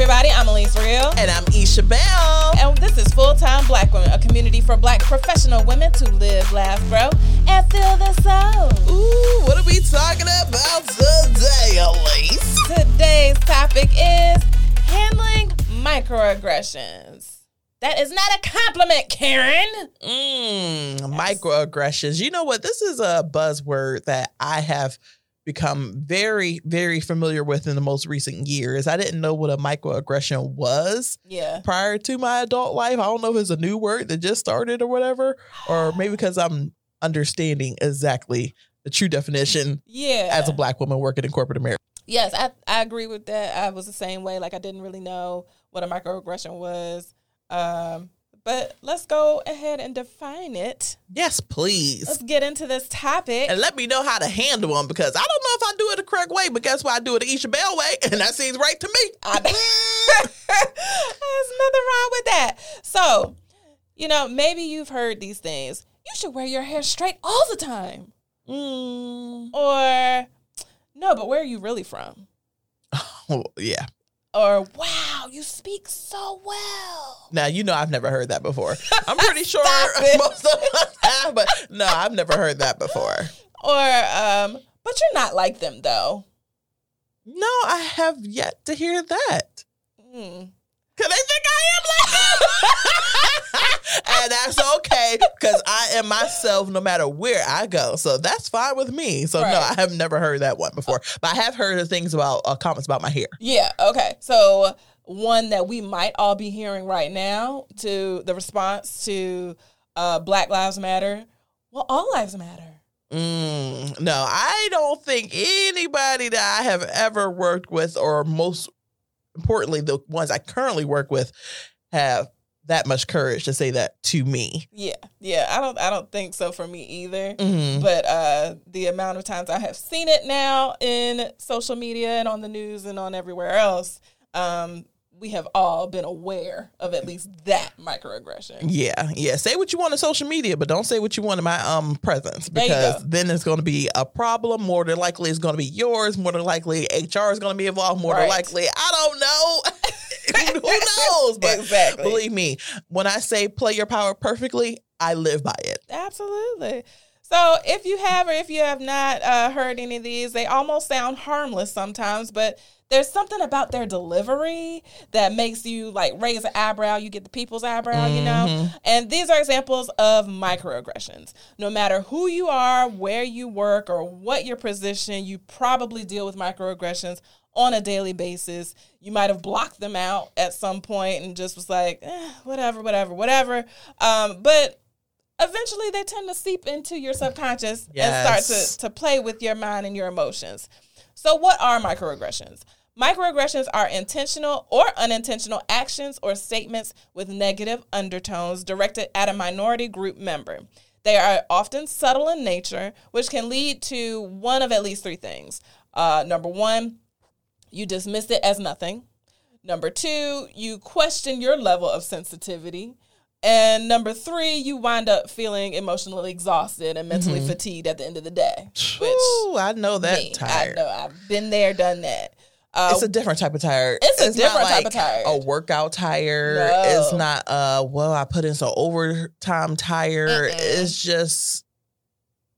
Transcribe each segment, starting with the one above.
everybody. I'm Elise Real. And I'm Isha Bell. And this is Full Time Black Woman, a community for black professional women to live, laugh, grow, and feel the soul. Ooh, what are we talking about today, Elise? Today's topic is handling microaggressions. That is not a compliment, Karen. Mmm, microaggressions. You know what? This is a buzzword that I have become very, very familiar with in the most recent years. I didn't know what a microaggression was Yeah. prior to my adult life. I don't know if it's a new word that just started or whatever, or maybe because I'm understanding exactly the true definition Yeah. as a black woman working in corporate America. Yes, I, I agree with that. I was the same way. Like I didn't really know what a microaggression was. Um, but let's go ahead and define it. Yes, please. Let's get into this topic. and let me know how to handle them because I don't know if I do it the correct way, but guess what? I do it the Isha Bell way, and that seems right to me. I- There's nothing wrong with that. So, you know, maybe you've heard these things. You should wear your hair straight all the time. Mm. Or, no, but where are you really from? Oh, yeah. Or, wow, you speak so well. Now you know I've never heard that before. I'm pretty sure most of us have, but no, I've never heard that before. Or, um, but you're not like them though. No, I have yet to hear that. Hmm. Cause they think I am like and that's okay because I am myself no matter where I go. So that's fine with me. So no, I have never heard that one before. But I have heard the things about uh, comments about my hair. Yeah, okay. So one that we might all be hearing right now to the response to uh, Black Lives Matter. Well, all lives matter. Mm, no, I don't think anybody that I have ever worked with, or most importantly, the ones I currently work with, have that much courage to say that to me. Yeah, yeah. I don't. I don't think so for me either. Mhm. But uh, the amount of times I have seen it now in social media and on the news and on everywhere else, um, we have all been aware of at least that microaggression. Yeah, yeah. Say what you want on social media, but don't say what you want in my um presence because then it's going to be a problem. More than likely, it's going to be yours. More than likely, HR is going to be involved. More than likely, I don't know. Who knows? But exactly. believe me, when I say play your power perfectly, I live by it. Absolutely. So, if you have or if you have not uh, heard any of these, they almost sound harmless sometimes, but there's something about their delivery that makes you like raise an eyebrow. You get the people's eyebrow, you know? And these are examples of microaggressions. No matter who you are, where you work, or what your position, you probably deal with microaggressions on a daily basis. You might have blocked them out at some point and just was like, eh, whatever, whatever, whatever. Um, but eventually they tend to seep into your subconscious and start to, to play with your mind and your emotions. So, what are microaggressions? Microaggressions are intentional or unintentional actions or statements with negative undertones directed at a minority group member. They are often subtle in nature, which can lead to one of at least three things. Uh, number one, you dismiss it as nothing. Number two, you question your level of sensitivity. And number three, you wind up feeling emotionally exhausted and mentally fatigued at the end of the day. Which Ooh, I know that me, tired. I know I've been there, done that. Uh, It's a different type of tire. It's a not different type like of tire. A workout tire. No. It's not a well, I put in some overtime tire. Mm-mm. It's just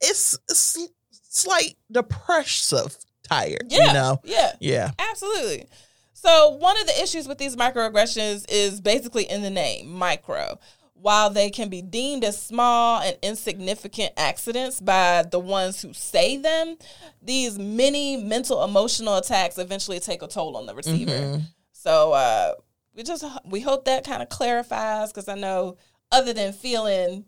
it's, it's slight depressive tired. yeah, You know? yeah, Yeah. absolutely. So one of the issues with these microaggressions is basically in the name, micro. While they can be deemed as small and insignificant accidents by the ones who say them, these many mental emotional attacks eventually take a toll on the receiver. Mhm. So uh, we just we hope that kind of clarifies because I know other than feeling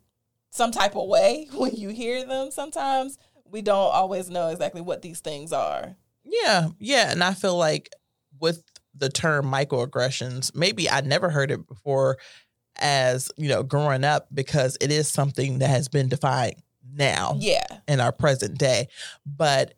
some type of way when you hear them, sometimes we don't always know exactly what these things are. Yeah, yeah, and I feel like with the term microaggressions, maybe I never heard it before as, you know, growing up because it is something that has been defined now Yeah, in our present day. But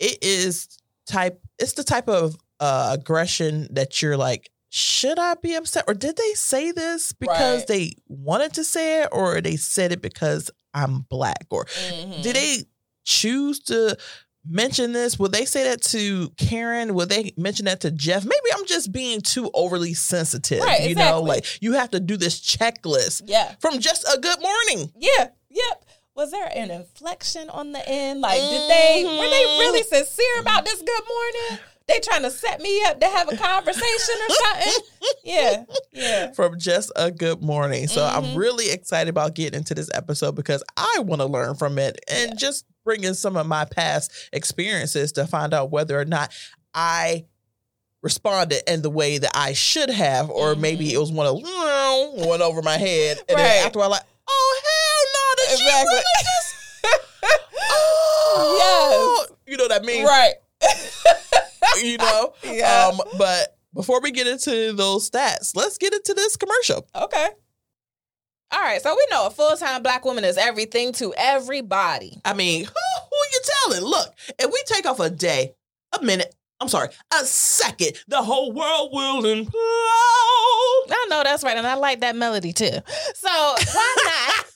it is type it's the type of uh, aggression that you're like should I be upset or did they say this because Right. they wanted to say it or they said it because I'm black or Mhm. did they choose to mention this? Would they say that to Karen? Would they mention that to Jeff? Maybe I'm just being too overly sensitive. Right, you know, exactly. like you have to do this checklist Yeah. from just a good morning. Yeah. Yep. Was there an inflection on the end? Like, did they were they Mhm. really sincere about this good morning? They trying to set me up to have a conversation or something? Yeah. Yeah. From just a good morning. So I'm Mhm. really excited about getting into this episode because I want to learn from it and Yeah. just bring in some of my past experiences to find out whether or not I responded in the way that I should have, or maybe Mhm. it was one of went over my head. And Right. then after I like, oh hell no, did she Exactly. really just oh, you know what I mean? right. You know? Yeah. Um, but before we get into those stats, let's get into this commercial. Okay. All right. So we know a full time black woman is everything to everybody. I mean, who, who you telling? Look, if we take off a day, a minute, I'm sorry, a second, the whole world will implode. I know that's right, and I like that melody too. So why not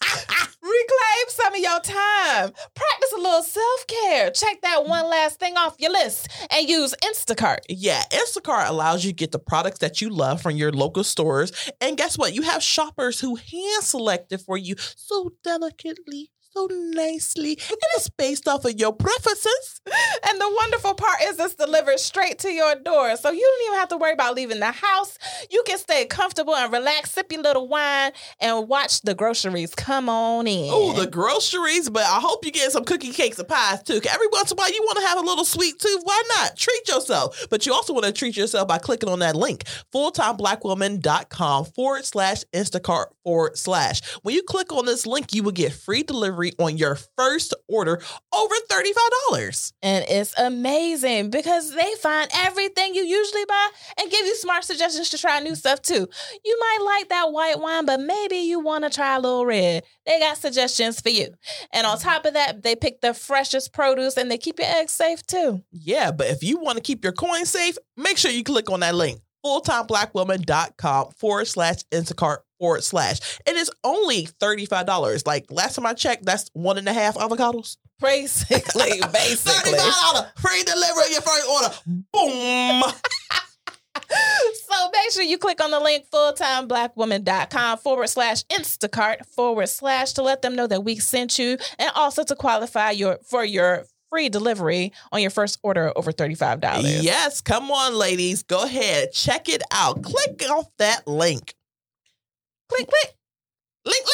reclaim some of your time? Practice a little self care. Check that one last thing off your list, and use Instacart. Yeah, Instacart allows you to get the products that you love from your local stores. And guess what? You have shoppers who hand select it for you so delicately, so nicely, and it's based off of your preferences. And the wonderful part is it's delivered straight to your door. So you don't even have to worry about leaving the house. You can stay comfortable and relax, sip your little wine, and watch the groceries come on in. Oh, the groceries, but I hope you get some cookie cakes and pies too. Every once in a while, you want to have a little sweet tooth. Why not? Treat yourself. But you also want to treat yourself by clicking on that link, fulltimeblackwoman.com forward slash Instacart forward slash. When you click on this link, you will get free delivery on your first order over $35. And it's amazing because they find everything you usually buy and give you smart suggestions to try new stuff too. You might like that white wine, but maybe you want to try a little red. They got suggestions for you. And on top of that, they pick the freshest produce and they keep your eggs safe too. Yeah, but if you want to keep your coins safe, make sure you click on that link, fulltimeblackwoman.com forward slash Instacart forward slash. It is only $35. Like last time I checked, that's one and a half avocados. Basically, basically. $35 free delivery of your first order. Boom. So make sure you click on the link fulltimeblackwoman.com forward slash Instacart forward slash to let them know that we sent you and also to qualify your for your free delivery on your first order over $35. Yes, come on, ladies. Go ahead. Check it out. Click off that link. Click, click. Link,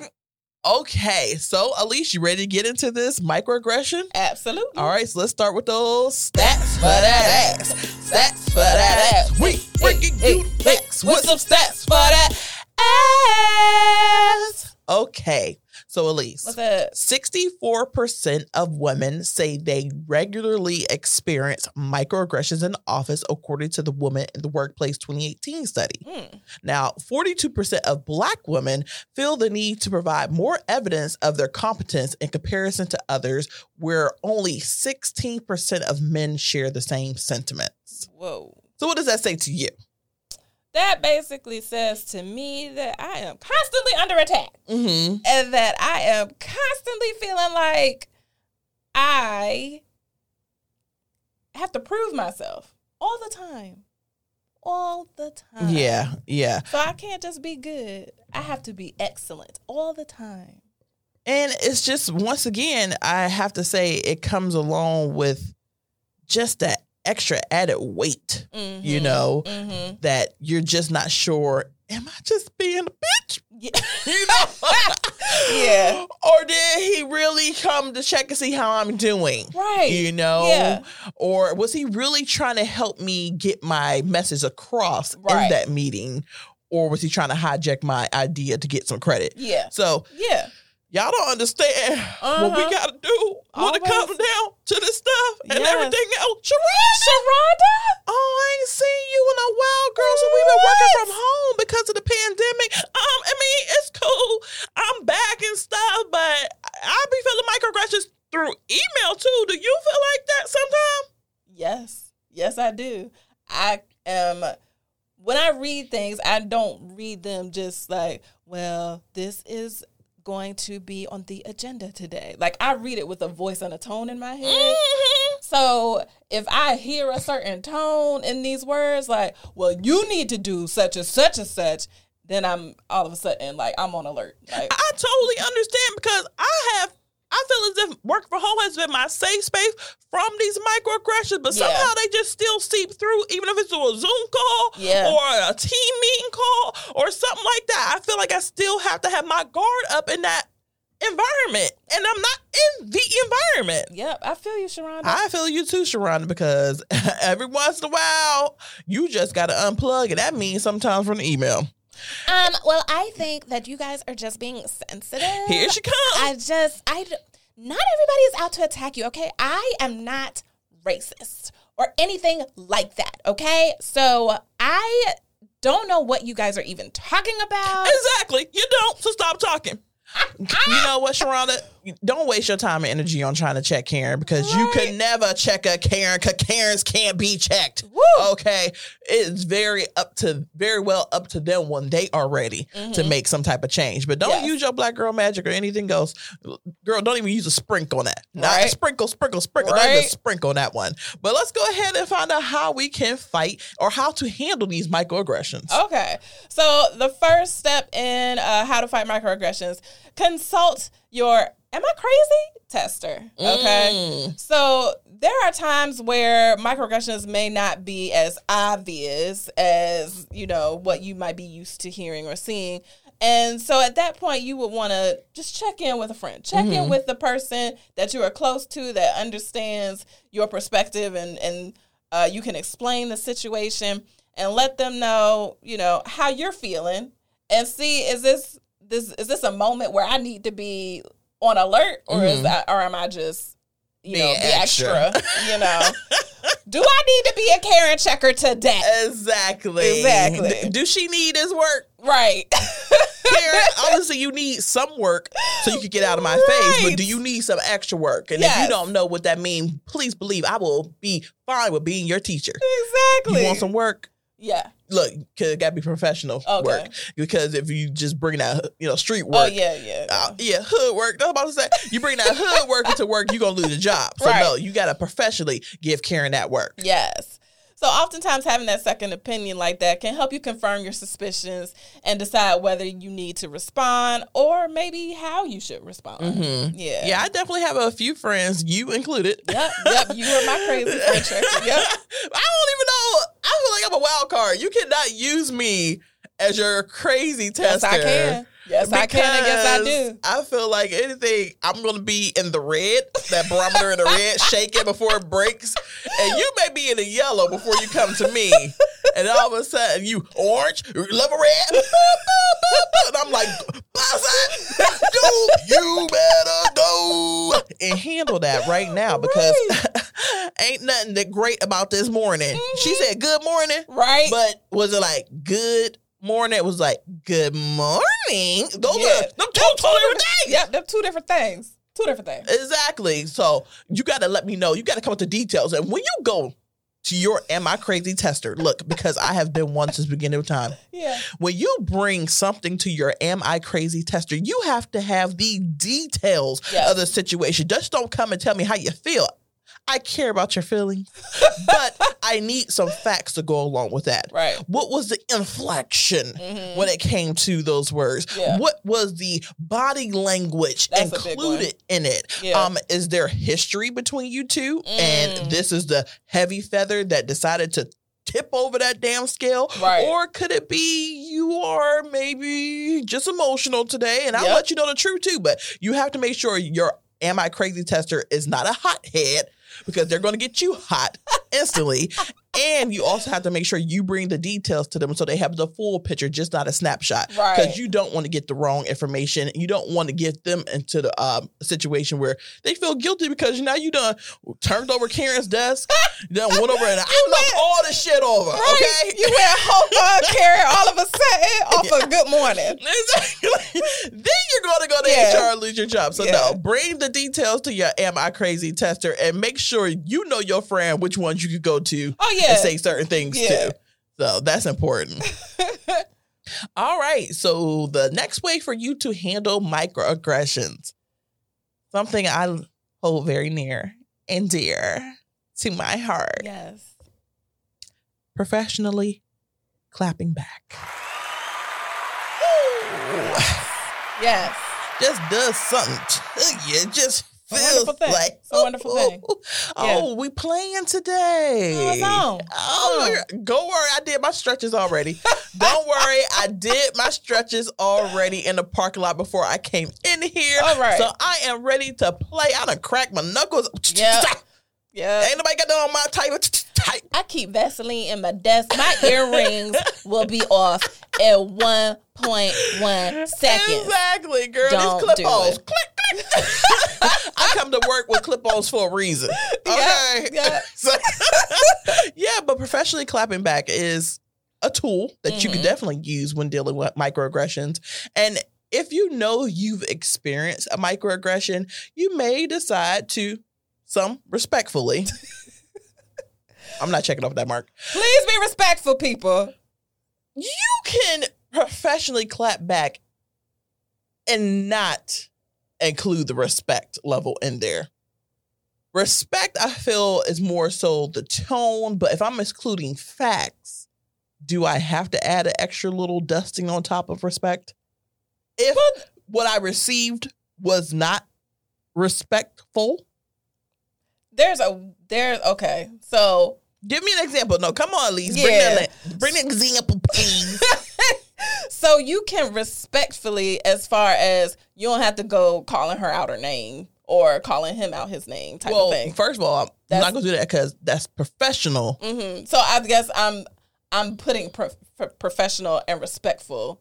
link. okay, so Elise, you ready to get into this microaggression? Absolutely. All right, so let's start with those stats for that ass. Stats for that ass. We bringing you facts with some stats for that ass. Okay, so Elise. What's that? 64% of women say they regularly experience microaggressions in the office, according to the Woman in the Workplace 2018 study. Hmm. Now, 42% of Black women feel the need to provide more evidence of their competence in comparison to others, where only 16% of men share the same sentiments. Whoa. So, what does that say to you? That basically says to me that I am constantly under attack Mm-hmm. and that I am constantly feeling like I have to prove myself all the time. All the time. Yeah, yeah. So I can't just be good. I have to be excellent all the time. And it's just once again, I have to say it comes along with just that extra added weight, you Mhm. know, Mhm. that you're just not sure, am I just being a bitch? Yeah. You know? Yeah. Or did he really come to check and see how I'm doing? Right. You know? Yeah. Or was he really trying to help me get my message across in that meeting? Or was he trying to hijack my idea to get some credit? Yeah. So Yeah. Y'all don't understand what we Uh-huh. got to do when it comes down to this stuff and Yes. everything else. Sharonda! Sharonda? Oh, I ain't seen you in a while, girl. So we've been working from home because of the pandemic. Um, I mean, it's cool. I'm back and stuff, but I be feeling microaggressions through email too. Do you feel like that sometimes? Yes. Yes, I do. I am when I read things, I don't read them just like, well, this is going to be on the agenda today? Like I read it with a voice and a tone in my head. Mhm. So if I hear a certain tone in these words, like, well, you need to do such and such and such, then I'm all of a sudden like I'm on alert. Like, I totally understand because I have. I feel as if work from home has been my safe space from these microaggressions, but Yeah. somehow they just still seep through, even if it's through a Zoom call Yeah. or a team meeting call or something like that. I feel like I still have to have my guard up in that environment, and I'm not in the environment. yep, I feel you, Sharonda. I feel you too, Sharonda, because every once in a while, you just got to unplug, and that means sometimes from the email. um, well, I think that you guys are just being sensitive. Here she comes. I just, I, not everybody is out to attack you, okay? I am not racist or anything like that, okay? So I don't know what you guys are even talking about. Exactly. You don't, so stop talking. You know what, Sharonda? Don't waste your time and energy on trying to check Karen because you can never check a Karen because Karens can't be checked. Woo! Okay. It's very up to very well up to them when they are ready to Mhm. make some type of change. But don't Yes. use your black girl magic or anything else. Girl, don't even use a sprinkle on that. Not Right. sprinkle, sprinkle, sprinkle. Don't even sprinkle on that one. But let's go ahead and find out how we can fight or how to handle these microaggressions. Okay. So the first step in uh, how to fight microaggressions, consult your am I crazy tester. Okay. Mm. So there are times where microaggressions may not be as obvious as, you know, what you might be used to hearing or seeing. And so at that point, you would want to just check in with a friend. Check in Mhm. with the person that you are close to that understands your perspective and, and uh, you can explain the situation and let them know, you know, how you're feeling and see is this this is this a moment where I need to be on alert or is Mhm. that or am I just you know Being the extra. extra, you know do I need to be a Karen checker today Exactly. Exactly. D- do she need his work? right Karen, obviously you need some work so you can get out of my face, but do you need some extra work? And if you don't know what that means, please believe I will be fine with being your teacher. exactly You want some work? yeah Look, cause it gotta be professional Okay. work. Because if you just bring that, you know, street work. oh work. yeah yeah, Uh, yeah, hood work. That's what I'm about to say. You bring that hood work into work, you're gonna lose a job. So Right. no, you gotta professionally give Karen that work. Yes. So oftentimes having that second opinion like that can help you confirm your suspicions and decide whether you need to respond or maybe how you should respond. Mhm. Yeah. Yeah, I definitely have a few friends, you included. Yep. Yep. You are my crazy friend. Yep. I don't even know. I feel like I'm a wild card. You cannot use me as your crazy tester. Yes. I can. Yes, I can. Yes, I do. I feel like anything, I'm going to be in the red, that barometer in the red, shaking before it breaks. And you may be in the yellow before you come to me. And all of a sudden, you orange, level red. And I'm like, Buzz dude, you better go and handle that right now because ain't nothing that great about this morning. She Mm-hmm. said, Good morning. Right. But was it like good morning? It was like good morning. Those Yeah. are them two totally different things. Yep. They're two different things. Two different things. Exactly. So you got to let me know. You got to come with the details. And when you go to your "Am I Crazy?" tester, look because I have been one since the beginning of time. Yeah. When you bring something to your "Am I Crazy?" tester, you have to have the details Yes. of the situation. Just don't come and tell me how you feel. I care about your feelings, but I need some facts to go along with that. Right. What was the inflection Mhm. when it came to those words? Yeah. What was the body language That's a big one. included in it? Yeah. Um, is there history between you two? Mm. And this is the heavy feather that decided to tip over that damn scale? Right. Or could it be you are maybe just emotional today? And I'll Yep. let you know the truth too, but you have to make sure your Am I Crazy tester is not a hothead because they're going to get you hot instantly. and you also have to make sure you bring the details to them so they have the full picture, just not a snapshot. Right. Because you don't want to get the wrong information. You don't want to get them into the um, situation where they feel guilty because now you done turned over Karen's desk, done went over and I knocked all the shit over. Right. Okay. You went home uh, Karen all of a sudden off of good morning. Exactly. then you're going to go to Yeah. HR and lose your job. So Yeah. no, bring the details to your Am I Crazy tester and make sure you know your friend which ones you could go to Oh yeah. and say certain things Yeah. to. So that's important. All right. So the next way for you to handle microaggressions, something I hold very near and dear to my heart. Yes. Professionally clapping back. Yes. Just does something to you. Just A wonderful thing. like It's a wonderful thing. Oh, we playing today. Oh, it's on. Oh, go worry. I did my stretches already. Don't worry. I did my stretches already in the parking lot before I came in here. All right. So I am ready to play. I done cracked my knuckles. Yeah. Yeah. Ain't nobody got that on my type. type. I keep Vaseline in my desk. My earrings will be off at 1.1 seconds. Exactly, girl. Don't These do clip-ons. it. Click, click. I come to work with clip-ons for a reason. Okay. Yeah, yeah. So- yeah, but professionally clapping back is a tool that you can Mhm. definitely use when dealing with microaggressions. And if you know you've experienced a microaggression, you may decide to, some respectfully. I'm not checking off that mark. Please be respectful, people. you can professionally clap back and not include the respect level in there. Respect, I feel, is more so the tone, but if I'm excluding facts, do I have to add an extra little dusting on top of respect? If what I received was not respectful, There's a there's okay. So give me an example. No, come on, Elise. Bring, Yeah. bring an example, please. so you can respectfully as far as you don't have to go calling her out her name or calling him out his name type well, of thing. first of all, I'm That's- not going to do that because that's professional. hmm So I guess I'm I'm putting pro- pro- professional and respectful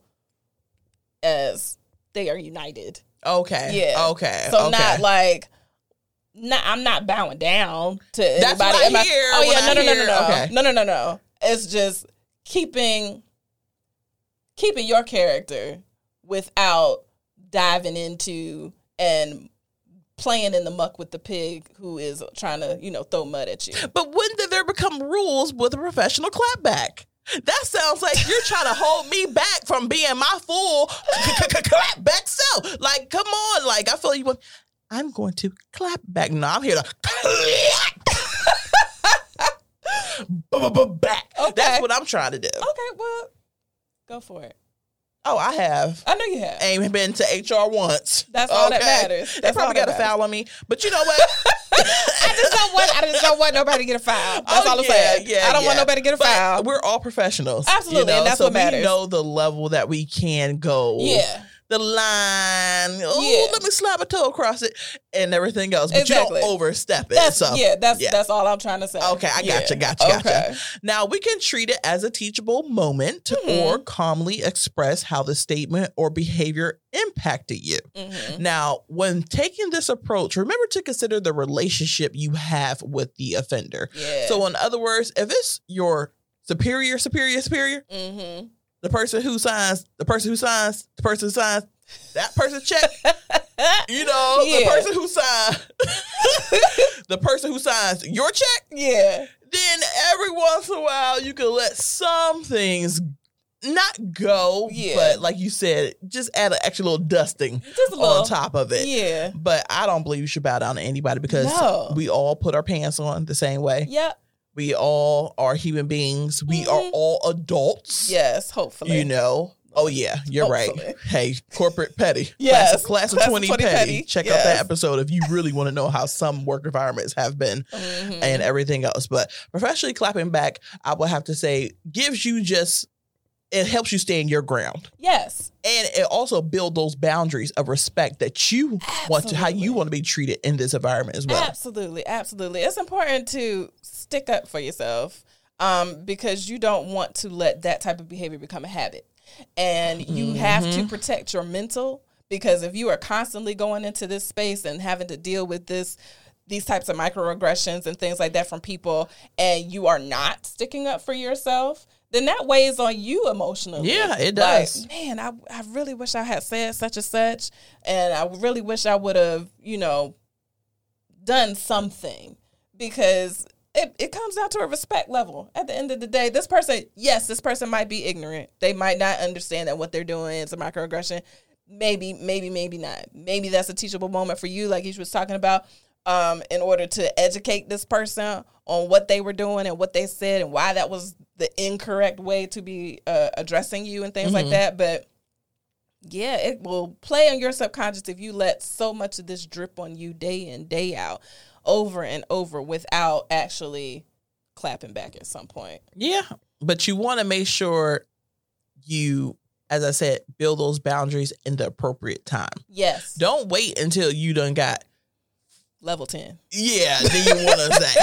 as they are united. Okay. Yeah. Okay. So okay. not like. Not, I'm not bowing down to That's anybody. what I hear oh yeah, no, no, no, no, no, okay. no, no, no, no. It's just keeping keeping your character without diving into and playing in the muck with the pig who is trying to, you know, throw mud at you. But when did there become rules with a professional clapback? That sounds like you're trying to hold me back from being my full clapback self. Like, come on. Like, I feel you want. I'm going to clap back. No, I'm here to clap back. Okay. That's what I'm trying to do. Okay, well, go for it. Oh, I have. I know you have. I ain't been to HR once. That's all that matters. They That's all probably got a foul on me, but you know what? I just don't want. I just don't want nobody to get a foul. That's Oh, all I'm yeah, saying. yeah, I don't want nobody to get a But foul. We're all professionals. Absolutely, you know? and that's so what matters. We know the level that we can go. Yeah, The line. Oh, Yeah. let me slap a toe across it and everything else. But Exactly. you don't overstep it. that's so yeah. That's yeah. that's all I'm trying to say. Okay, I Yeah. gotcha, gotcha, gotcha. Now we can treat it as a teachable moment Mhm. or calmly express how the statement or behavior impacted you. Mhm. Now, when taking this approach, remember to consider the relationship you have with the offender. Yeah. So, in other words, if it's your superior, superior, superior, hmm the person who signs, the person who signs, the person who signs that person's check, you know, the person who signs, the person who signs your check, yeah. then every once in a while you can let some things not go, Yeah. but like you said, just add an extra little dusting Just little. on top of it. Yeah. But I don't believe you should bow down to anybody because No. we all put our pants on the same way. Yep. We all are human beings. We are Mhm. all adults. Yes. Hopefully. You know. Oh yeah, you're Hopefully. right. Hey, corporate petty. Yes. Class, class of Class of 20, 20 petty. petty. Check out that episode if you really want to know how some work environments have been Mhm. and everything else. But professionally clapping back, I would have to say, gives you just it helps you stay in your ground. yes. And it also build those boundaries of respect that you want to how you want to be treated in this environment as well. Absolutely, absolutely. It's important to stick up for yourself um, because you don't want to let that type of behavior become a habit. And you have to Mm-hmm. protect your mental because if you are constantly going into this space and having to deal with this these types of microaggressions and things like that from people and you are not sticking up for yourself, then that weighs on you emotionally. Yeah, it Like, does. man, I, I really wish I had said such and such. And I really wish I would have, you know, done something because it, it comes down to a respect level. At the end of the day, this person, yes, this person might be ignorant. They might not understand that what they're doing is a microaggression. Maybe, maybe, maybe not. Maybe that's a teachable moment for you, like you was talking about, um, in order to educate this person on what they were doing and what they said and why that was the incorrect way to be uh, addressing you and things like Mhm. that. But yeah, it will play on your subconscious if you let so much of this drip on you day in, day out, over and over without actually clapping back at some point. Yeah, but you want to make sure you, as I said, build those boundaries in the appropriate time. Yes. Don't wait until you done got Level 10. yeah. Then you want to say.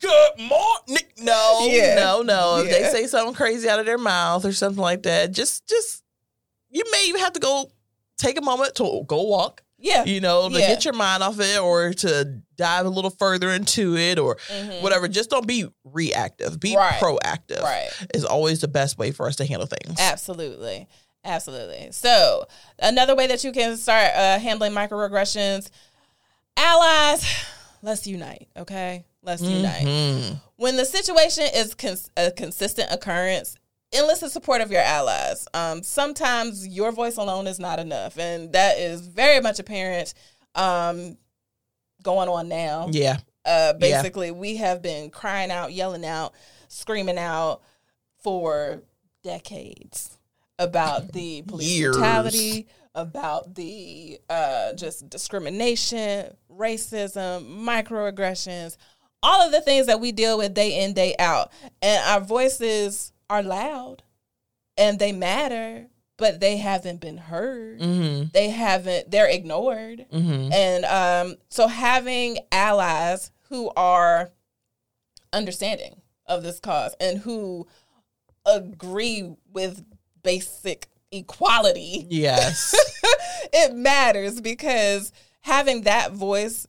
Good morning. No, Yeah. no, no. If they say something crazy out of their mouth or something like that, just, just you may even have to go take a moment to go walk. Yeah. You know, to Yeah. get your mind off it, or to dive a little further into it, or Mhm. whatever. Just don't be reactive. Be Right. proactive. Right. Is always the best way for us to handle things. Absolutely. Absolutely. So, another way that you can start uh, handling microaggressions, allies, let's unite, okay? Let's unite. Mhm. When the situation is cons- a consistent occurrence, enlist the support of your allies. Um, sometimes your voice alone is not enough, and that is very much apparent um, going on now. Yeah. Uh, basically, we have been crying out, yelling out, screaming out for decades about the police Years. brutality, about the uh, just discrimination, racism, microaggressions, all of the things that we deal with day in, day out. And our voices are loud and they matter, but they haven't been heard. Mm-hmm. They haven't, they're ignored. Mm-hmm. And um, so having allies who are understanding of this cause and who agree with basic equality, Yes. it matters because having that voice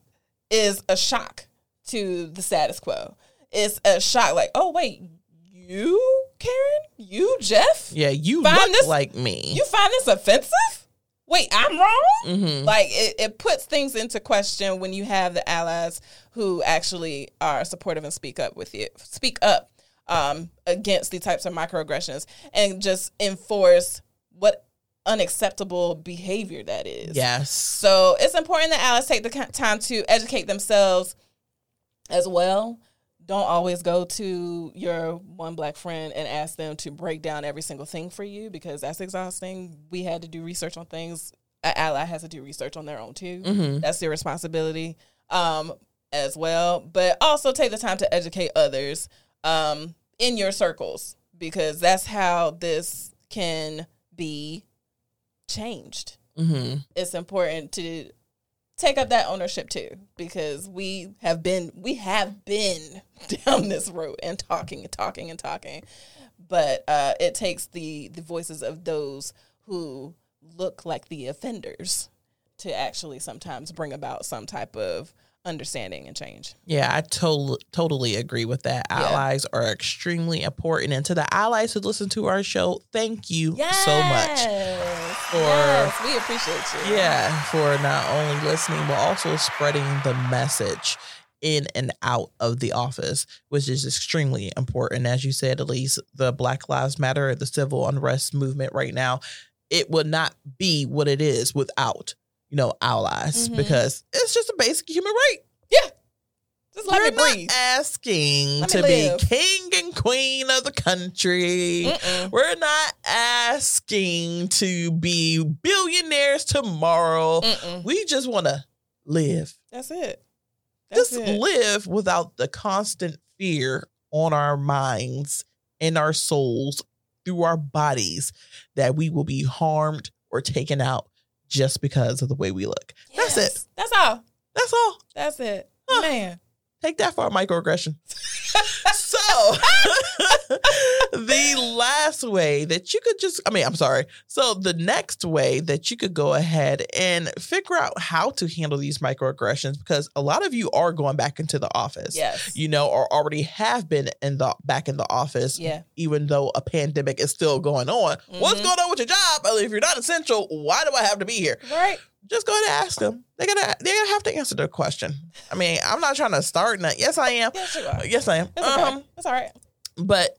is a shock to the status quo. It's a shock, like, oh, wait, you, Karen? You, Jeff? yeah. You Find look this- like me. You find this offensive? Wait, I'm wrong? mm-hmm. like it, it puts things into question when you have the allies who actually are supportive and speak up with you speak up um, against these types of microaggressions and just enforce what unacceptable behavior that is Yes. so it's important that allies take the time to educate themselves as well don't always go to your one black friend and ask them to break down every single thing for you because that's exhausting. We had to do research on things. An ally has to do research on their own too. Mm-hmm. That's their responsibility um, as well. But also take the time to educate others um, in your circles because that's how this can be changed Mm-hmm. it's important to take up that ownership too because we have been we have been down this road and talking and talking and talking but uh, it takes the the voices of those who look like the offenders to actually sometimes bring about some type of understanding and change Yeah, I totally totally agree with that. Yeah. Allies are extremely important, and to the allies who listen to our show, thank you so much. for for- we appreciate you Yeah, for not only listening but also spreading the message in and out of the office, which is extremely important. As you said, Elise, the Black Lives Matter, the civil unrest movement right now, it would not be what it is without you know allies Mhm. because it's just a basic human right. Yeah. Just let We're me not asking Let to be king and queen of the country. Mm-mm. We're not asking to be billionaires tomorrow. Mm-mm. We just want to live. that's it that's just it. live without the constant fear on our minds and our souls through our bodies that we will be harmed or taken out just because of the way we look. That's it. That's all. That's all. That's it. Huh. Man. Take that for a microaggression. so, the last way that you could just, I mean, I'm sorry. So, the next way that you could go ahead and figure out how to handle these microaggressions, because a lot of you are going back into the office, Yes. you know, or already have been in the back in the office, yeah. even though a pandemic is still going on. What's Mhm. going on with your job? If you're not essential, why do I have to be here? Right. Just go ahead and ask them. They're gonna they're gonna have to answer the question. I mean, I'm not trying to start. Nothing. Yes, I am. Yes, you are. Yes, I am. It's okay. Um, It's all right. but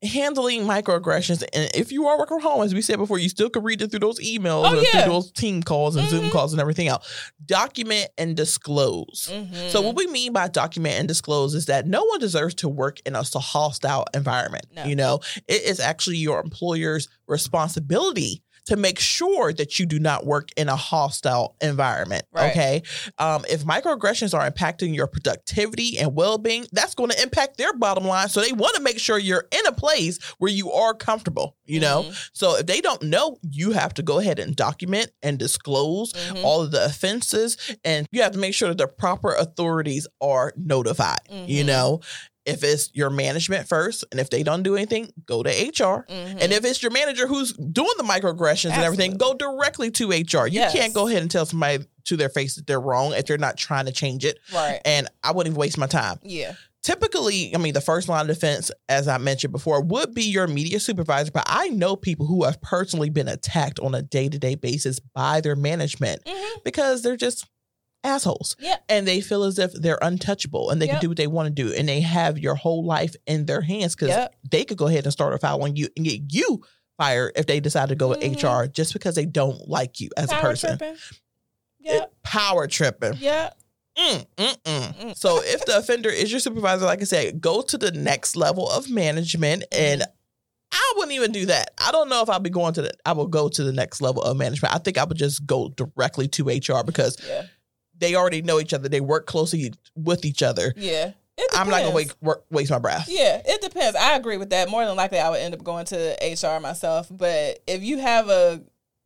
handling microaggressions and if you are working from home as we said before you still can read it through those emails Oh, yeah. through those team calls and zoom Mhm. calls and everything else document and disclose Mhm. so what we mean by document and disclose is that no one deserves to work in a hostile environment No. you know it is actually your employer's responsibility to make sure that you do not work in a hostile environment. Right. Okay. Um, if microaggressions are impacting your productivity and well being, that's going to impact their bottom line. So they want to make sure you're in a place where you are comfortable, you know? Mhm. So if they don't know, you have to go ahead and document and disclose Mhm. all of the offenses and you have to make sure that the proper authorities are notified, you Mhm. know? If it's your management first, and if they don't do anything, go to HR. Mhm. And if it's your manager who's doing the microaggressions and everything, go directly to HR. You Yes. can't go ahead and tell somebody to their face that they're wrong if they're not trying to change it. right. And I wouldn't even waste my time. Yeah. Typically, I mean, the first line of defense, as I mentioned before, would be your media supervisor. But I know people who have personally been attacked on a day to day basis by their management Mhm. because they're just assholes. Yeah. And they feel as if they're untouchable and they Yep. can do what they want to do. And they have your whole life in their hands because Yep. they could go ahead and start a file on you and get you fired if they decide to go with Mhm. HR just because they don't like you as a person. tripping. It- Yeah. power tripping. Yeah. Mm, mm, mm. Mm. So if the offender is your supervisor, like I said, go to the next level of management and I wouldn't even do that. I don't know if I'll be going to the I will go to the next level of management. I think I would just go directly to HR because Yeah. They already know each other. They work closely with each other. Yeah. I'm not gonna wait, work, waste my breath. Yeah, it depends. I agree with that. More than likely, I would end up going to HR myself. But if you have a,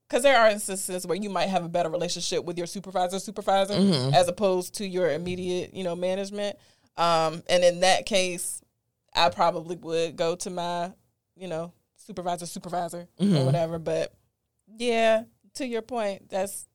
because there are instances where you might have a better relationship with your supervisor, supervisor, Mhm. as opposed to your immediate, you know, management. Um, and in that case, I probably would go to my, you know, supervisor, supervisor, or Mhm. whatever. But yeah, to your point, that's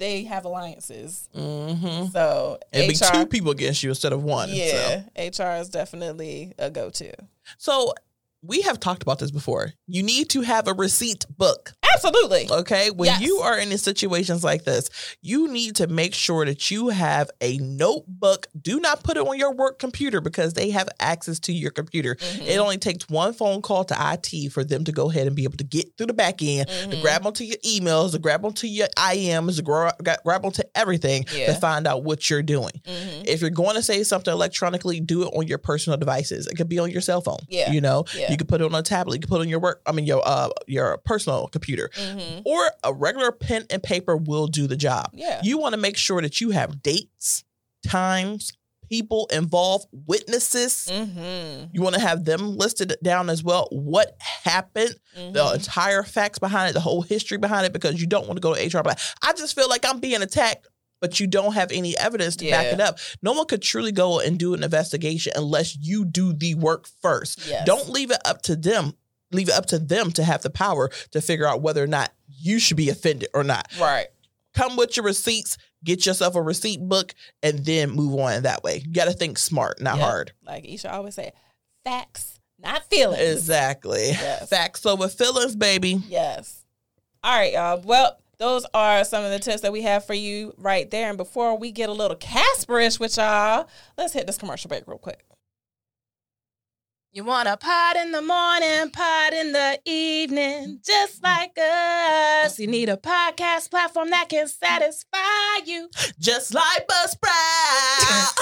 they have alliances. Mm-hmm. So It'd be two people against you instead of one. so. yeah, HR is definitely a go-to. So we have talked about this before. You need to have a receipt book. Absolutely. Okay. When Yes. you are in situations like this, you need to make sure that you have a notebook. Do not put it on your work computer because they have access to your computer. Mhm. It only takes one phone call to IT for them to go ahead and be able to get through the back end, to Mhm. grab onto your emails, to grab onto your IMs, to grab, grab onto everything Yeah. to find out what you're doing. Mhm. If you're going to say something electronically, do it on your personal devices. It could be on your cell phone. Yeah. You know, Yeah. You could put it on a tablet. You could put it on your work. I mean, your uh your personal computer, Mhm. or a regular pen and paper will do the job. Yeah. You want to make sure that you have dates, times, people involved, witnesses. Mm-hmm. You want to have them listed down as well. What happened, the entire facts behind it, the whole history behind it, because you don't want to go to HR. But I just feel like I'm being attacked, but you don't have any evidence to back it up. No one could truly go and do an investigation unless you do the work first. Yes. Don't leave it up to them. Leave it up to them to have the power to figure out whether or not you should be offended or not. Right. Come with your receipts, get yourself a receipt book, and then move on that way. You got to think smart, not Yeah. hard. Like Isha always say, facts, not feelings. Exactly. Yes. Facts over feelings, baby. Yes. All right, y'all. Well, those are some of the tips that we have for you right there. And before we get a little Casperish with y'all, let's hit this commercial break real quick. You want a pod in the morning, pod in the evening, just like us. You need a podcast platform that can satisfy you. Just like Buzzsprout.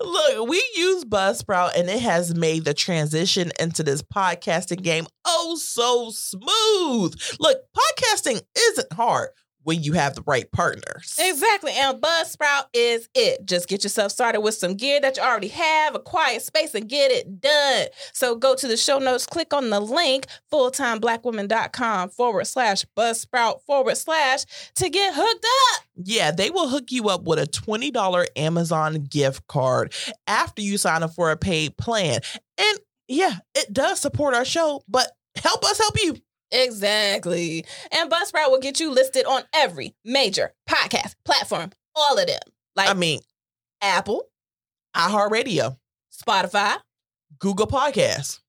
Look, we use Buzzsprout and it has made the transition into this podcasting game oh so smooth. Look, podcasting isn't hard when you have the right partners. Exactly. And Buzzsprout is it. Just get yourself started with some gear that you already have, a quiet space, and get it done. So go to the show notes, click on the link, fulltimeblackwoman.com forward slash Buzzsprout forward slash to get hooked up. Yeah, they will hook you up with a $20 Amazon gift card after you sign up for a paid plan. And yeah, it does support our show, but help us help you. Exactly. And Buzzsprout will get you listed on every major podcast platform, all of them. Like I mean, Apple, iHeartRadio, Spotify, Google Podcasts.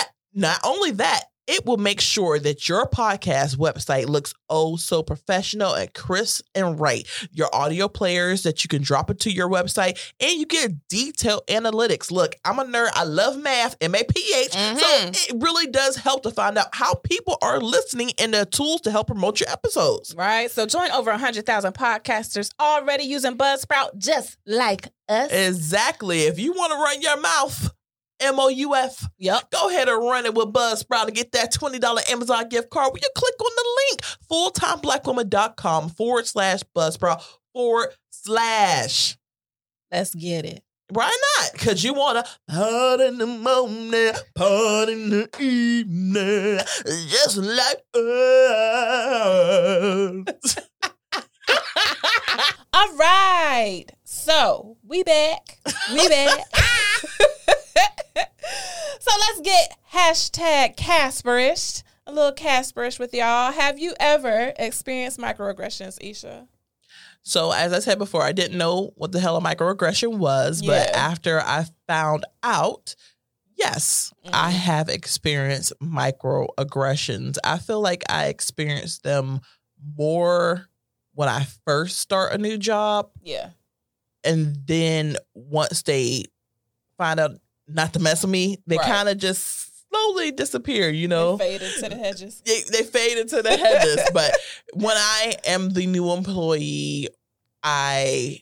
And not only that, It will make sure that your podcast website looks oh so professional and crisp and right. Your audio players that you can drop it to your website and you get detailed analytics. Look, I'm a nerd. I love math, M A P H. So mm-hmm. it really does help to find out how people are listening and the tools to help promote your episodes. Right. So join over 100,000 podcasters already using Buzzsprout just like us. Exactly. If you want to run your mouth, M O U F. Yep. Go ahead and run it with Buzzsprout and get that $20 Amazon gift card when you click on the link, fulltimeblackwoman.com forward slash Buzzsprout forward slash. Let's get it. Why not? Because you want to part in the morning, part in the evening, just like us. All right. So we back. We back. so let's get hashtag Casperish. A little Casperish with y'all. Have you ever experienced microaggressions, Isha? So, as I said before, I didn't know what the hell a microaggression was, but after I found out, yes, I Mhm. have experienced microaggressions. I feel like I experienced them more when I first start a new job, Yeah. and then once they find out not to mess with me, they Right. kind of just slowly disappear. You know, They fade into the hedges. they, they fade into the hedges. but when I am the new employee, I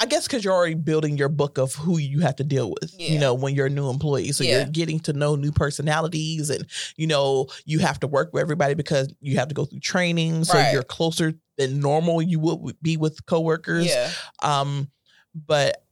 I guess because you're already building your book of who you have to deal with, Yeah. you know, when you're a new employee. So Yeah. you're getting to know new personalities and, you know, you have to work with everybody because you have to go through training. So Right. you're closer than normal you would be with coworkers. Yeah. Um, but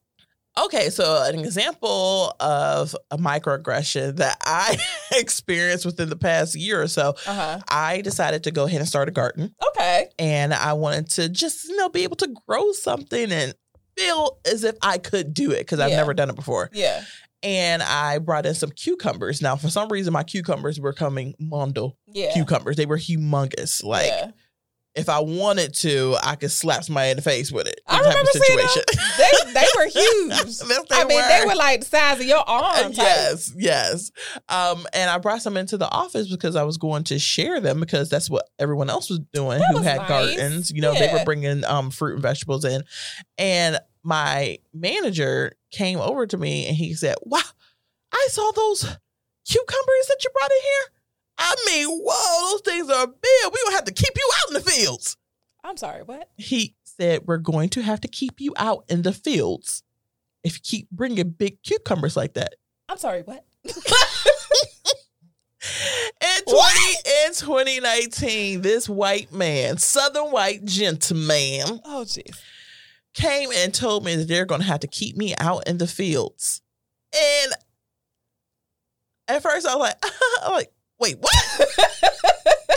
okay, so an example of a microaggression that I experienced within the past year or so, Uh huh. I decided to go ahead and start a garden, Okay. and I wanted to just you know be able to grow something and feel as if I could do it because I've Yeah. never done it before. Yeah. And I brought in some cucumbers. Now, for some reason, my cucumbers were coming mondo Yeah. cucumbers. They were humongous. Like yeah. If I wanted to, I could slap somebody in the face with it. I remember seeing them. situation. They they were huge. Yes, I mean, they were like the size of your arm. type. yes, yes. Um, and I brought some into the office because I was going to share them because that's what everyone else was doing That who was had nice. gardens. You know, they were bringing um fruit and vegetables in, and my manager came over to me and he said, "Wow, I saw those cucumbers that you brought in here. I mean, whoa, those things are big. We don't have to keep you out in the fields." I'm sorry. What? He said, "We're going to have to keep you out in the fields if you keep bringing big cucumbers like that." I'm sorry. What? In 20 in 2019, this white man, southern white gentleman, Oh, jeez. came and told me that they're going to have to keep me out in the fields. And at first, I was like, like, wait, what?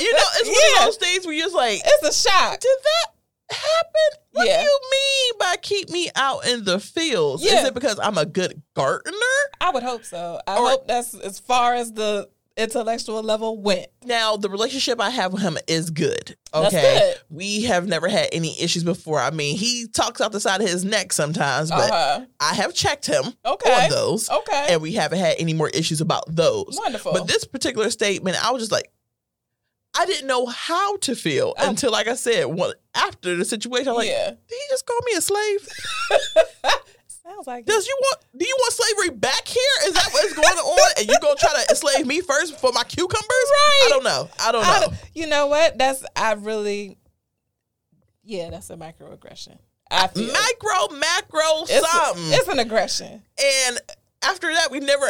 you know, it's one Yeah. of those things where you're just like, It's a shock. did that happen? What Yeah. do you mean by keep me out in the fields? Yeah. Is it because I'm a good gardener? I would hope so. I Or- hope that's as far as the intellectual level went. Now, the relationship I have with him is good. Okay. good. We have never had any issues before. I mean, he talks out the side of his neck sometimes, but Uh-huh. I have checked him Okay. on those, Okay. and we haven't had any more issues about those. Wonderful. But this particular statement, I was just like, I didn't know how to feel Oh. until, like I said, one, after the situation, I'm like, yeah. did he just call me a slave? Sounds like Does you want? Do you want slavery back here? Is that what's going on? And you gonna try to enslave me first for my cucumbers? Right. I don't know. I don't I know. don't- you know what? That's I really. Yeah, that's a microaggression. I feel Micro, macro, it's, a- something. it's an aggression. And after that, we never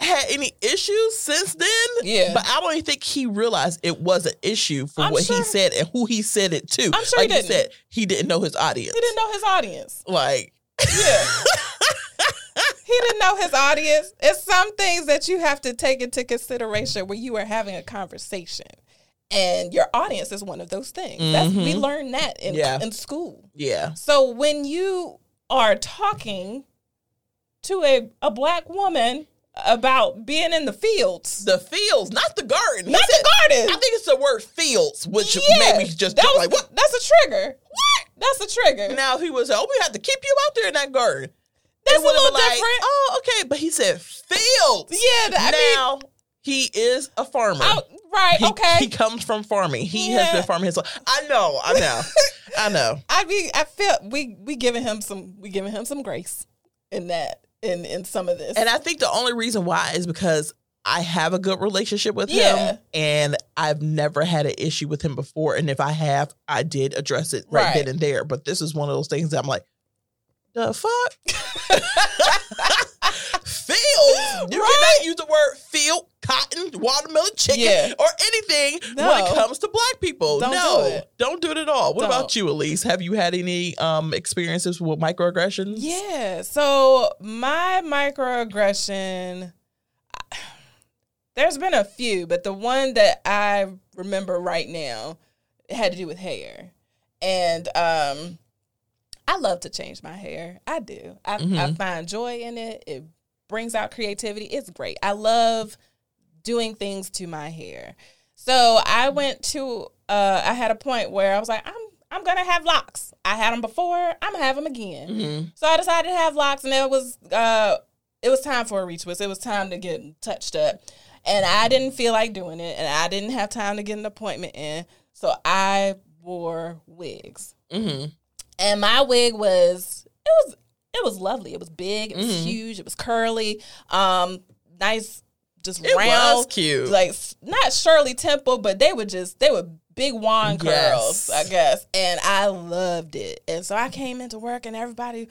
had any issues since then. Yeah. But I don't even think he realized it was an issue for I'm what he said and who he said it to. I'm sure he like you didn't. said, he didn't know his audience. He didn't know his audience. Like, Yeah. he didn't know his audience. It's some things that you have to take into consideration when you are having a conversation. And your audience is one of those things. That's, we Mhm. learned that in, Yeah. in school. yeah. So when you are talking to a, a black woman about being in the fields, The fields, not the garden. Not said- the garden. I think it's the word fields, which Yeah, made me just that was like, what? That's a trigger. What? That's a trigger. Now, if he was, oh, we had to keep you out there in that garden. That's a little like, different. oh, okay. But he said fields. Yeah, th- I mean- now, He is a farmer. Oh, right. He, okay. He comes from farming. He Yeah. has been farming his life. I know. I know. I know. I be I feel we we giving him some we giving him some grace in that in in some of this. And I think the only reason why is because I have a good relationship with Yeah. him and I've never had an issue with him before. And if I have, I did address it right, Right. then and there. But this is one of those things that I'm like, the fuck? Field. You Right. cannot use the word feel, cotton, watermelon, chicken, Yeah. or anything when it comes to black people. Don't no, do it. don't do it at all. What Don't. about you, Elise? Have you had any um experiences with microaggressions? Yeah. So my microaggression, there's been a few, but the one that I remember right now had to do with hair, and um, I love to change my hair. I do. I, I Mhm. find joy in it. It brings out creativity. It's great. I love doing things to my hair. So I went to. Uh, I had a point where I was like, I'm. I'm gonna have locks. I had them before. I'm gonna have them again. hmm So I decided to have locks, and it was uh, it was time for a retwist. It was time to get touched up, and I didn't feel like doing it, and I didn't have time to get an appointment in. So I wore wigs, hmm and my wig was it was it was lovely. It was big. It was Mhm. huge. It was curly. Um, nice, just It round was cute. like not Shirley Temple, but they were just they were big wand curls, I guess, and I loved it. And so I came into work, and everybody,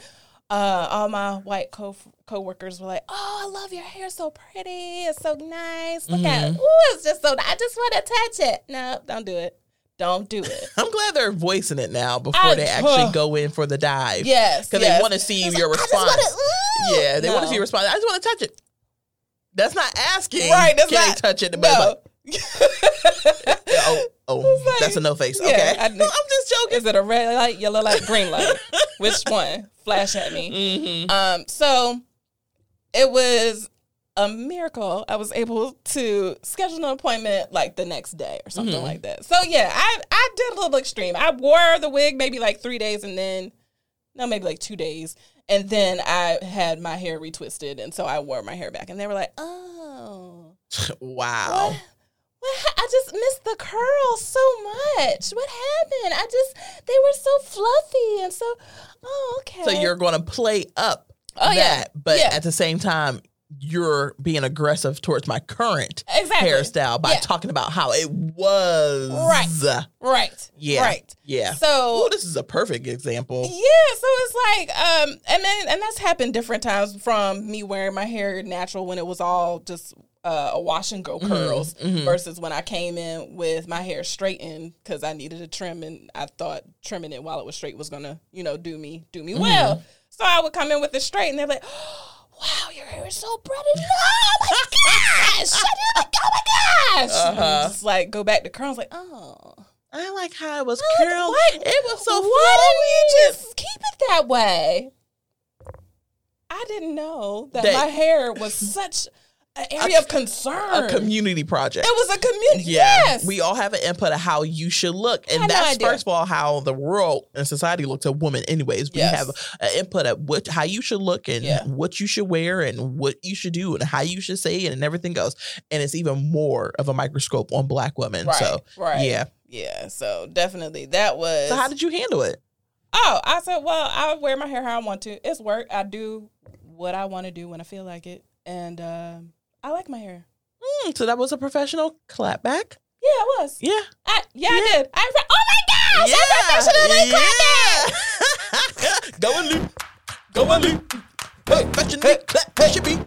uh, all my white co coworkers were like, "Oh, I love your hair, so pretty, it's so nice. Look at it, ooh, it's just so. I just want to touch it. No, don't do it. Don't do it. I'm glad they're voicing it now before I- they actually ugh. go in for the dive. yes, Because yes. they want to see your like, response. wanna- yeah, they want to see your response. I just want to touch it. That's not asking. Right, that's Can not- touch it? No. like, oh, oh like- that's a no face. Yeah, okay. I I'm just joking. Is it a red light, yellow light, green light? Which one? Flash at me. hmm Um, so it was a miracle. I was able to schedule an appointment like the next day or something Mhm. like that. So yeah, I I did a little extreme. I wore the wig maybe like three days and then no, maybe like two days. And then I had my hair retwisted and so I wore my hair back. And they were like, Oh Wow. What? What ha- I just missed the curls so much. What happened? I just they were so fluffy and so oh okay. So you're going to play up Oh, that, yeah. but Yeah. at the same time, you're being aggressive towards my current exactly hairstyle by Yeah. talking about how it was. Right. Right. Yeah. Right. Yeah. So Oh, this is a perfect example. yeah, so it's like um and then and that's happened different times from me wearing my hair natural when it was all just uh, a wash and go curls mhm. versus when I came in with my hair straightened because I needed a trim and I thought trimming it while it was straight was gonna you know do me do me well. So I would come in with it straight and they're like, "Wow, your hair is so pretty!" Oh my gosh! I did like, oh my gosh! Uh-huh. Just like go back to curls, like oh. I like how it was Like, curled. what? It was so Why didn't you just keep it that way? I didn't know that, That- my hair was such an area of concern. A community project. It was a community. Yeah, Yes. we all have an input of how you should look, and had no that's first of all how the world and society looks at women. Anyways, we Yes. have an input of what how you should look and Yeah. what you should wear and what you should do and how you should say it and everything else. And it's even more of a microscope on black women. right. So right. yeah. Yeah. So definitely that was. So how did you handle it? Oh, I said, well, I wear my hair how I want to. It's work. I do what I want to do when I feel like it, and um, I like my hair. Hmm, so that was a professional clapback. Yeah, it was. Yeah. I, yeah, Yeah. I did. I, oh my gosh! I professionally clapped it. Go and leap. Go and leap. Professional clap back should be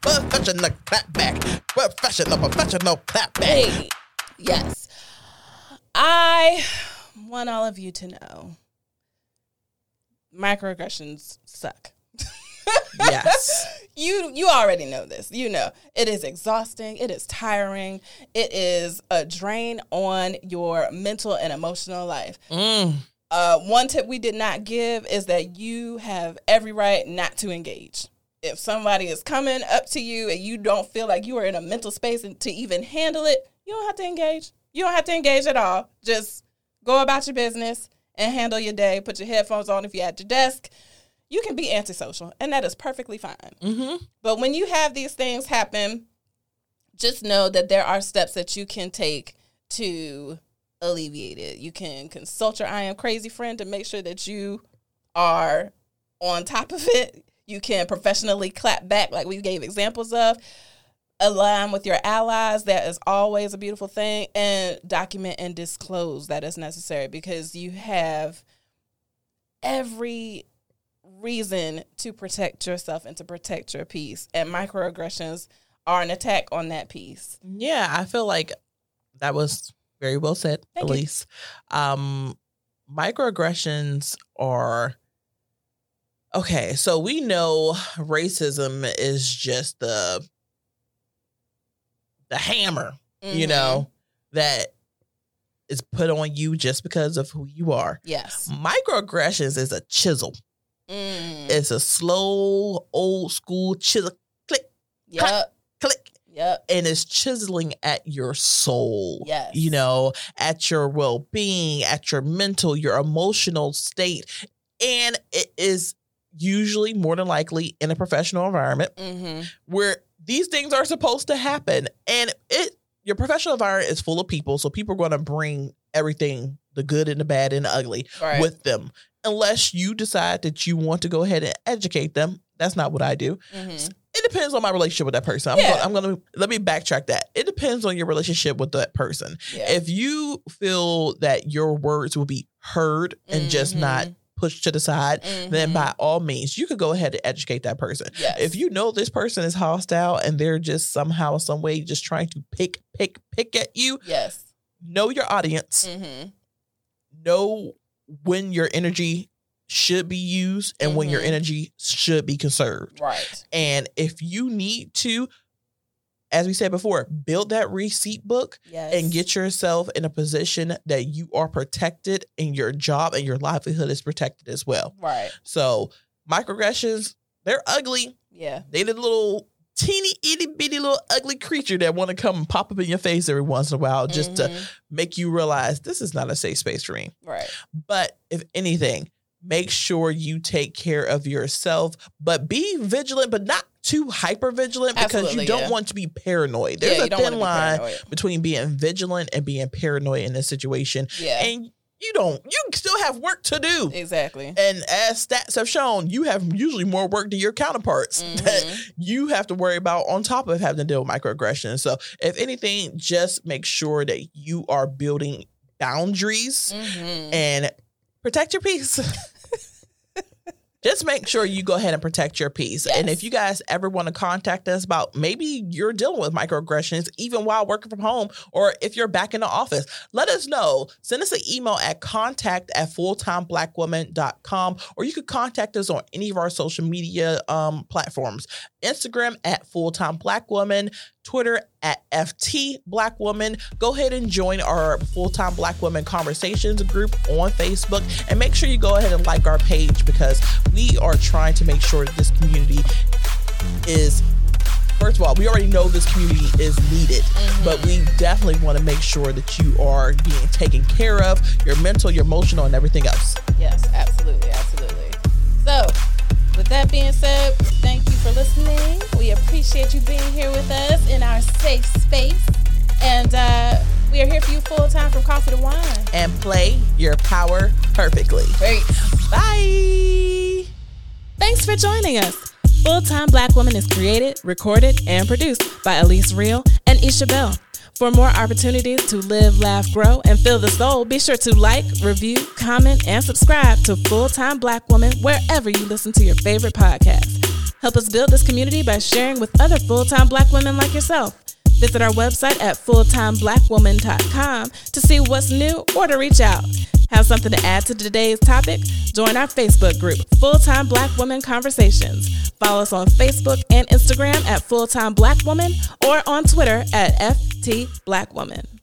professional clap back. Professional, professional clap back. Hey, yes. I want all of you to know microaggressions suck. Yes. You you already know this. You know. It is exhausting, it is tiring, it is a drain on your mental and emotional life. Mm. Uh, one tip we did not give is that you have every right not to engage. If somebody is coming up to you and you don't feel like you are in a mental space to even handle it, you don't have to engage. You don't have to engage at all. Just go about your business and handle your day. Put your headphones on if you're at your desk. You can be antisocial, and that is perfectly fine. Mm-hmm. But when you have these things happen, just know that there are steps that you can take to alleviate it. You can consult your I am crazy friend to make sure that you are on top of it. You can professionally clap back, like we gave examples of. Align with your allies. That is always a beautiful thing. And document and disclose that is necessary because you have every reason to protect yourself and to protect your peace. And microaggressions are an attack on that peace. Yeah, I feel like that was very well said, Thank you. Elise. Um, microaggressions are okay. So we know racism is just the the hammer, you Mhm. know, that is put on you just because of who you are. Yes. Microaggressions is a chisel. Mm. It's a slow, old school chisel, click, Yep. click, Yep. and it's chiseling at your soul. Yes. You know, at your well being, at your mental, your emotional state. And it is usually more than likely in a professional environment Mm-hmm. where these things are supposed to happen. And it your professional environment is full of people, so people are gonna bring everything, the good and the bad and the ugly, Right. with them. Unless you decide that you want to go ahead and educate them. That's not what I do hmm it depends on my relationship with that person. I'm, Yeah. gonna, I'm gonna let me backtrack that. It depends on your relationship with that person. Yeah. If you feel that your words will be heard and just Mhm. not pushed to the side, then Mhm. by all means, you could go ahead and educate that person. yes. If you know this person is hostile and they're just somehow, some way, just trying to pick, pick, pick at you, yes. know your audience, Mm-hmm. Know when your energy should be used and when your Mhm. energy should be conserved. Right. And if you need to, as we said before, build that receipt book Yes. and get yourself in a position that you are protected and your job and your livelihood is protected as well. right. So microaggressions, they're ugly. Yeah. They the little teeny itty bitty little ugly creature that want to come and pop up in your face every once in a while just to Mhm. make you realize this is not a safe space for me. right. But if anything, make sure you take care of yourself, but be vigilant, but not too hyper vigilant because Absolutely, you don't yeah. want to be paranoid. There's yeah, a you don't wanna thin line between being vigilant and being paranoid in this situation. Yeah. And you don't, you still have work to do. exactly. And as stats have shown, you have usually more work than your counterparts that Mhm. you have to worry about on top of having to deal with microaggressions. So, if anything, just make sure that you are building boundaries Mhm. and protect your peace. Just make sure you go ahead and protect your peace. And if you guys ever want to contact us about maybe you're dealing with microaggressions even while working from home, or if you're back in the office, let us know. Send us an email at contact at fulltimeblackwoman.com, or you could contact us on any of our social media um, platforms Instagram at fulltime black woman, Twitter at FT Black Woman. Go ahead and join our Full Time Black Women Conversations group on Facebook and make sure you go ahead and like our page because we are trying to make sure that this community is. First of all, we already know this community is needed, mm-hmm. but we definitely want to make sure that you are being taken care of, your mental, your emotional, and everything else. Yes, absolutely, absolutely. So, with that being said, thank you for listening. We appreciate you being here with us in our safe space. And uh, we are here for you full time from coffee to wine. And play your power perfectly. Great. Bye. Thanks for joining us. Full Time Black Woman is created, recorded, and produced by Elise Real and Isha Bell. For more opportunities to live, laugh, grow, and fill the soul, be sure to like, review, comment, and subscribe to Full Time Black Woman wherever you listen to your favorite podcast. Help us build this community by sharing with other full time black women like yourself. Visit our website at fulltimeblackwoman.com to see what's new or to reach out. Have something to add to today's topic? Join our Facebook group, Full Time Black Women Conversations. Follow us on Facebook and Instagram at Full Time Black Woman or on Twitter at FT Black Woman.